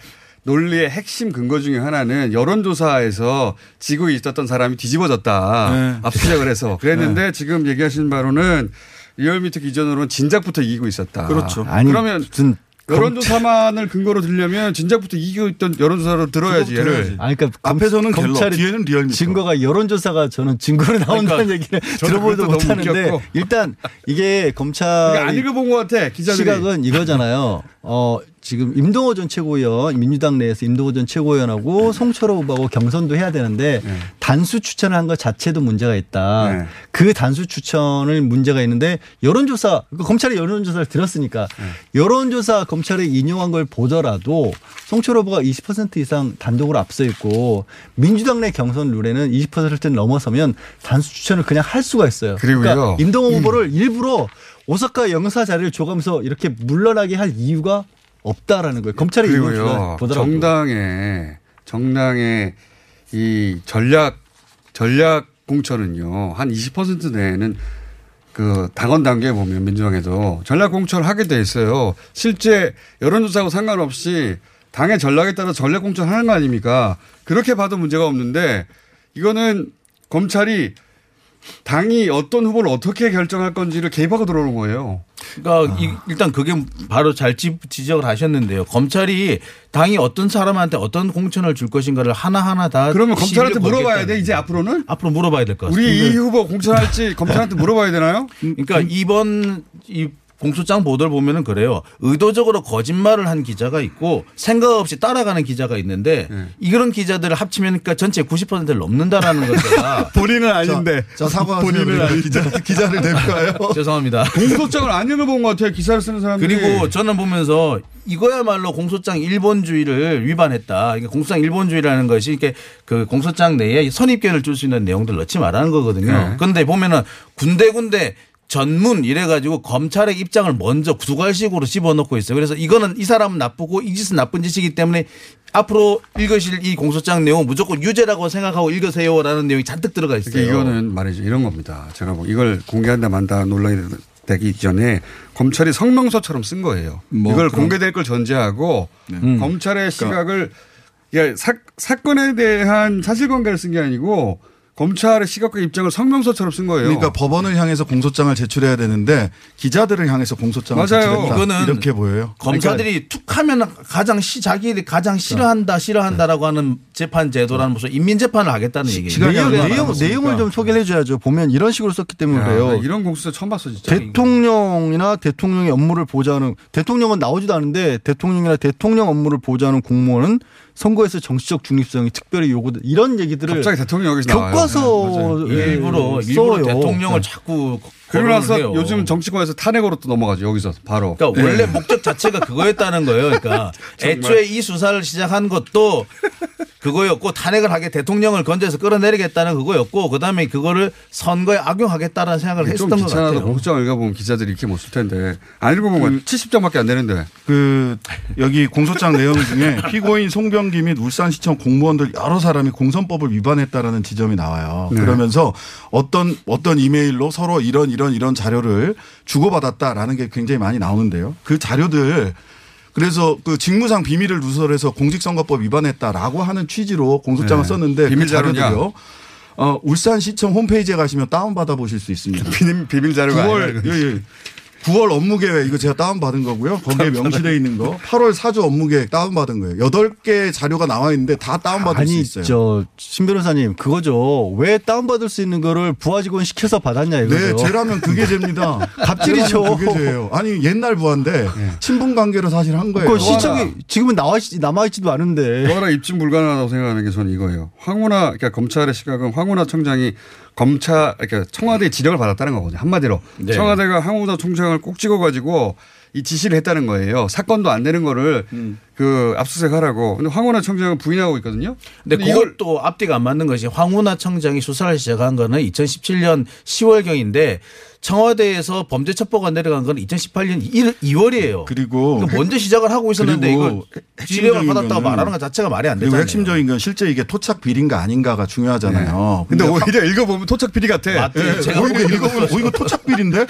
논리의 핵심 근거 중에 하나는 여론조사에서 지고 있었던 사람이 뒤집어졌다. 네. 압수수색을 해서. 그랬는데 지금 얘기하신 바로는 리얼미터 기준으로는 진작부터 이기고 있었다. 그렇죠. 아니, 그러면 무슨 여론조사만을 근거로 들려면 진작부터 이기고 있던 여론조사로 들어야지 얘를. 아니, 그러니까 검- 앞에서는 검찰이 뒤에는 리얼미터. 증거가 여론조사가 저는 증거로 나온다는 그러니까 얘기를 들어보지도 못하는데. 일단 이게 검찰 그러니까 안 읽어본 것 같아 기자들이. 시각은 이거잖아요. 어, 지금 임동호 전 최고위원, 민주당 내에서 임동호 전 최고위원하고 송철호 후보하고 경선도 해야 되는데 단수 추천을 한 것 자체도 문제가 있다. 네. 그 단수 추천을 문제가 있는데 여론조사, 그러니까 검찰이 여론조사를 들었으니까 여론조사 검찰이 인용한 걸 보더라도 송철호 후보가 20% 이상 단독으로 앞서 있고 민주당 내 경선 룰에는 20%를 넘어서면 단수 추천을 그냥 할 수가 있어요. 그리고요. 그러니까 임동호 후보를 일부러 오사카 영사 자리를 줘가면서 이렇게 물러나게 할 이유가 없다라는 거예요. 검찰이 이걸 그리고요. 정당의 정당의 이 전략 전략 공천은요 한 20% 내에는 그 당원 단계에 보면 민주당에도 전략 공천을 하게 돼 있어요. 실제 여론조사하고 상관없이 당의 전략에 따라 전략 공천하는 거 아닙니까? 그렇게 봐도 문제가 없는데 이거는 검찰이 당이 어떤 후보를 어떻게 결정할 건지를 개입하고 들어오는 거예요. 그러니까 이- 일단 그게 바로 잘 지- 지적을 하셨는데요. 검찰이 당이 어떤 사람한테 어떤 공천을 줄 것인가를 하나하나 다 그러면 검찰한테 물어봐야 돼 이제 앞으로는 앞으로 물어봐야 될 것 같습니다. 우리 이 후보 공천할지 검찰한테 물어봐야 되나요? 그러니까 이번 이 공소장 보도를 보면은 그래요. 의도적으로 거짓말을 한 기자가 있고 생각 없이 따라가는 기자가 있는데 네. 이런 기자들을 합치면 그러니까 전체 90%를 넘는다라는 거가 [laughs] 본인은 아닌데. 자, 사과하세요. 본인은 아닌데. 기자, 기자를 대표하여. [laughs] 죄송합니다. 공소장을 안 읽어본 것 같아요. 기사를 쓰는 사람들이. 그리고 저는 보면서 이거야말로 공소장 일본주의를 위반했다. 그러니까 공소장 일본주의라는 것이 이렇게 그 공소장 내에 선입견을 줄 수 있는 내용들 넣지 말라는 거거든요. 네. 그런데 보면은 군데군데 전문 이래가지고 검찰의 입장을 먼저 구두갈식으로 집어넣고 있어요. 그래서 이거는 이 사람은 나쁘고 이 짓은 나쁜 짓이기 때문에 앞으로 읽으실 이 공소장 내용 무조건 유죄라고 생각하고 읽으세요라는 내용이 잔뜩 들어가 있어요. 그러니까 이거는 말이죠. 이런 겁니다. 제가 뭐 이걸 공개한다 만다 논란이 되기 전에 검찰이 성명서처럼 쓴 거예요. 뭐 이걸 공개될 걸 전제하고 음. 검찰의 시각을 야, 사, 사건에 대한 사실관계를 쓴 게 아니고 검찰의 시각과 입장을 성명서처럼 쓴 거예요. 그러니까 법원을 향해서 공소장을 제출해야 되는데 기자들을 향해서 공소장을. 제출했다. 이거는 이렇게 보여요. 검사들이 툭하면 가장 시 자기들이 가장 싫어한다 싫어한다라고 하는 재판 제도라는 무슨 인민 재판을 하겠다는 얘기예요. 내용? 내용을 좀 소개를 해줘야죠. 보면 이런 식으로 썼기 때문에 야, 그래요. 나 이런 공수처 처음 봤어 진짜. 대통령이나 대통령의 업무를 보좌하는 대통령은 나오지도 않은데 대통령이나 대통령 업무를 보좌하는 공무원은 선거에서 정치적 중립성이 특별히 요구돼 이런 얘기들을 갑자기 대통령 여기서 나와요. 네, 교과서 일부러 일부러 대통령을 자꾸 그러고 나서 해요. 요즘 정치권에서 탄핵으로 또 넘어가죠. 여기서 바로. 그러니까 원래 목적 자체가 그거였다는 거예요. 그러니까. [laughs] 애초에 이 수사를 시작한 것도 그거였고 탄핵을 하게 대통령을 건져서 끌어내리겠다는 그거였고 그다음에 그거를 선거에 악용하겠다는 생각을 좀 했었던 것 같아요. 공소장 읽어보면 기자들이 이렇게 못 쓸 텐데 안 읽어보면 70장밖에 안 되는데. 그 여기 공소장 내용 중에 피고인 송병기 및 울산시청 공무원들 여러 사람이 공선법을 위반했다라는 지점이 나와요. 네. 그러면서 어떤 어떤 이메일로 서로 이런 이런 이런 자료를 주고받았다라는 게 굉장히 많이 나오는데요. 그 자료들 그래서 그 직무상 비밀을 누설해서 공직선거법 위반했다라고 하는 취지로 공소장을 네. 썼는데 비밀 그 자료들요. 어, 울산시청 홈페이지에 가시면 다운받아 보실 수 있습니다. 비밀, 비밀 자료가 9월, 아니라 예, 예. 9월 업무 계획 이거 제가 다운받은 거고요. 거기에 명시되어 있는 거. 8월 사주 업무 계획 다운받은 거예요. 8개 자료가 나와 있는데 다 다운받을 수 아니 있어요. 저신 변호사님 그거죠. 왜 다운받을 수 있는 거를 부하 직원 시켜서 받았냐 이거죠. 네, 제라면 그게 죄입니다. [laughs] 갑질이죠. 그게 죄예요. 아니 옛날 부한데 친분 관계로 사실 한 거예요. 그 시청이 지금은 나와 있, 남아 있지도 않은데. 또 하나 입증 불가능하다고 생각하는 게 저는 이거예요. 황운하, 그러니까 검찰의 시각은 황운하 청장이 검찰, 그러니까 청와대의 지령을 받았다는 거거든요. 한마디로. 네. 청와대가 황운하 총장을 꼭 찍어가지고 이 지시를 했다는 거예요. 사건도 안 되는 거를 그 압수수색 하라고. 근데 황운하 청장은 부인하고 있거든요. 근데 근데 이걸 그것도 앞뒤가 안 맞는 것이 황운하 청장이 수사를 시작한 거는 2017년 10월경인데 청와대에서 범죄 첩보가 내려간 건 2018년 1, 2월이에요. 그리고 그러니까 먼저 시작을 하고 있었는데 핵심적인 지령을 받았다고 말하는 것 자체가 말이 안 되잖아요. 핵심적인 건 실제 이게 토착 비리인가 아닌가가 중요하잖아요. 근데 오히려 읽어보면 토착 비리 같아. 맞지? 예, 제가 오히려 읽어보면 어, 이거 토착 비리인데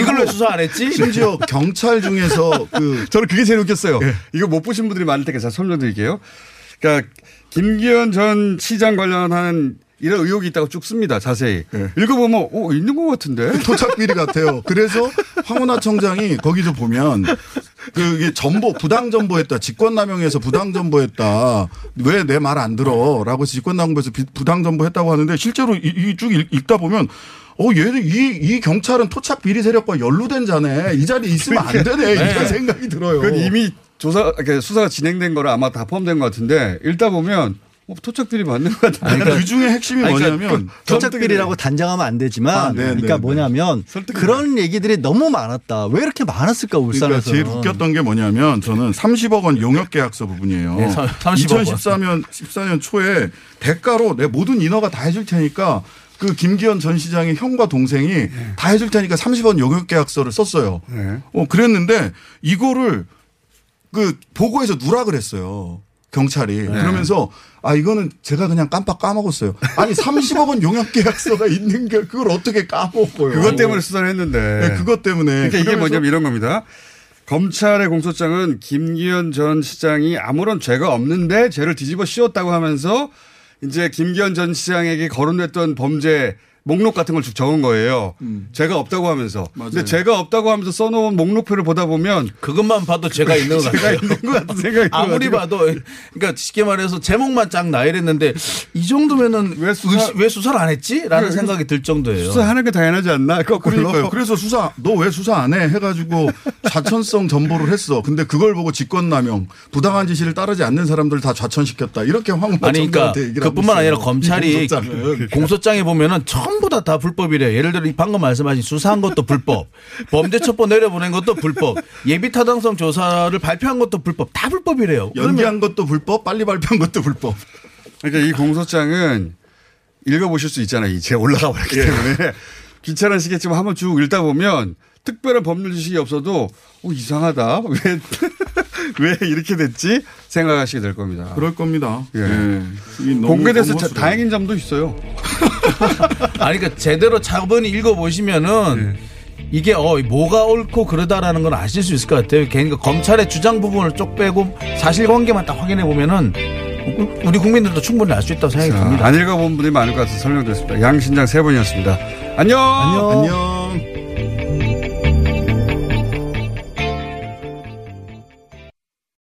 이걸로 수사 안 했지? 심지어 경찰 중에서 그 [laughs] 저는 그게 제일 웃겼어요. 이거 못 보신 분들이 많을 테니까 제가 설명드릴게요. 그러니까 김기현 전 시장 관련한 이런 의혹이 있다고 쭉 씁니다. 자세히. 읽어보면 어 있는 것 같은데. [laughs] 토착 비리 같아요. 그래서 황운하 청장이 거기서 보면 그게 정보 부당 정보했다. 직권남용해서 부당 정보했다. 왜 내 말 안 들어라고 해서 직권남용해서 비- 부당 정보했다고 하는데 실제로 이쭉 읽다 보면 어 얘는 이, 이 경찰은 토착 비리 세력과 연루된 자네. 이 자리에 있으면 안 되네. 이런 네. 생각이 들어요. 그건 이미 조사, 그러니까 수사가 진행된 거라 아마 다 포함된 것 같은데 읽다 보면 어, 토착 비리 맞는 것 같은데. 아니, 그러니까 그 중에 핵심이 아니, 그러니까 뭐냐면 토착비리라고 단정하면 안 되지만 아, 네, 그러니까 네, 뭐냐면 그런 얘기들이 너무 많았다. 왜 이렇게 많았을까 그러니까 울산에서. 제일 웃겼던 게 뭐냐면 저는 30억 원 용역 계약서 부분이에요. 네, 30억 원. 2014년 14년 초에 대가로 내 모든 인허가 다 해줄 테니까 그 김기현 전 시장의 형과 동생이 다 해줄 테니까 30원 용역 계약서를 썼어요. 네. 어 그랬는데 이거를 그 보고에서 누락을 했어요. 경찰이 그러면서 아 이거는 제가 그냥 깜빡 까먹었어요. 아니 30억 원 용역 계약서가 있는 게 그걸 어떻게 까먹어요? 그것 때문에 수사를 했는데. 네, 그것 때문에. 그러니까 이게 뭐냐면 이런 겁니다. 검찰의 공소장은 김기현 전 시장이 아무런 죄가 없는데 죄를 뒤집어 씌웠다고 하면서 이제 김기현 전 시장에게 거론됐던 범죄 목록 같은 걸쭉 적은 거예요. 제가 없다고 하면서. 근데 제가 없다고 하면서 써놓은 목록표를 보다 보면 그것만 봐도 제가 있는 것 [laughs] 같아요. 있는 것 같은 생각이 아무리. 봐도 그러니까 쉽게 말해서 제목만 쫙 나열했는데 이 정도면은 왜, 수사- 왜 수사를 안 했지?라는 그래, 생각이 들 정도예요. 수사하는 게 당연하지 않나? 그러니까요. 그래서 수사 너 왜 수사 안 해? 해가지고 좌천성 전보를 했어. 근데 그걸 보고 직권남용 부당한 지시를 따르지 않는 사람들 다 좌천시켰다. 이렇게 황마 아니 그러니까 그뿐만 아니라. 검찰이. 공소장에 보면은 전부 다 다 불법이래요. 예를 들어 이 방금 말씀하신 수사한 것도 불법, [laughs] 범죄 첩보 내려보낸 것도 불법, 예비 타당성 조사를 발표한 것도 불법, 다 불법이래요. 연기한 것도 불법, 빨리 발표한 것도 불법. 그러니까 이 공소장은 읽어보실 수 있잖아요. 이제 올라가 버렸기 때문에. [laughs] 귀찮으시겠지만 한번 쭉 읽다 보면 특별한 법률 지식이 없어도 어, 이상하다. [laughs] 왜, 왜 이렇게 됐지? 생각하시게 될 겁니다. 그럴 겁니다. 예. 예. 공개돼서 자-. 다행인 점도 있어요. [laughs] 아니 그러니까 제대로 차분히 읽어보시면은 이게 어 뭐가 옳고 그러다라는 걸 아실 수 있을 것 같아요. 그러니까 검찰의 주장 부분을 쪽 빼고 사실관계만 딱 확인해 보면은 우리 국민들도 충분히 알 수 있다고 생각이 자, 듭니다. 안 읽어본 분이 많을 것 같아서 설명드렸습니다. 양신장 세 분이었습니다. 안녕. 안녕.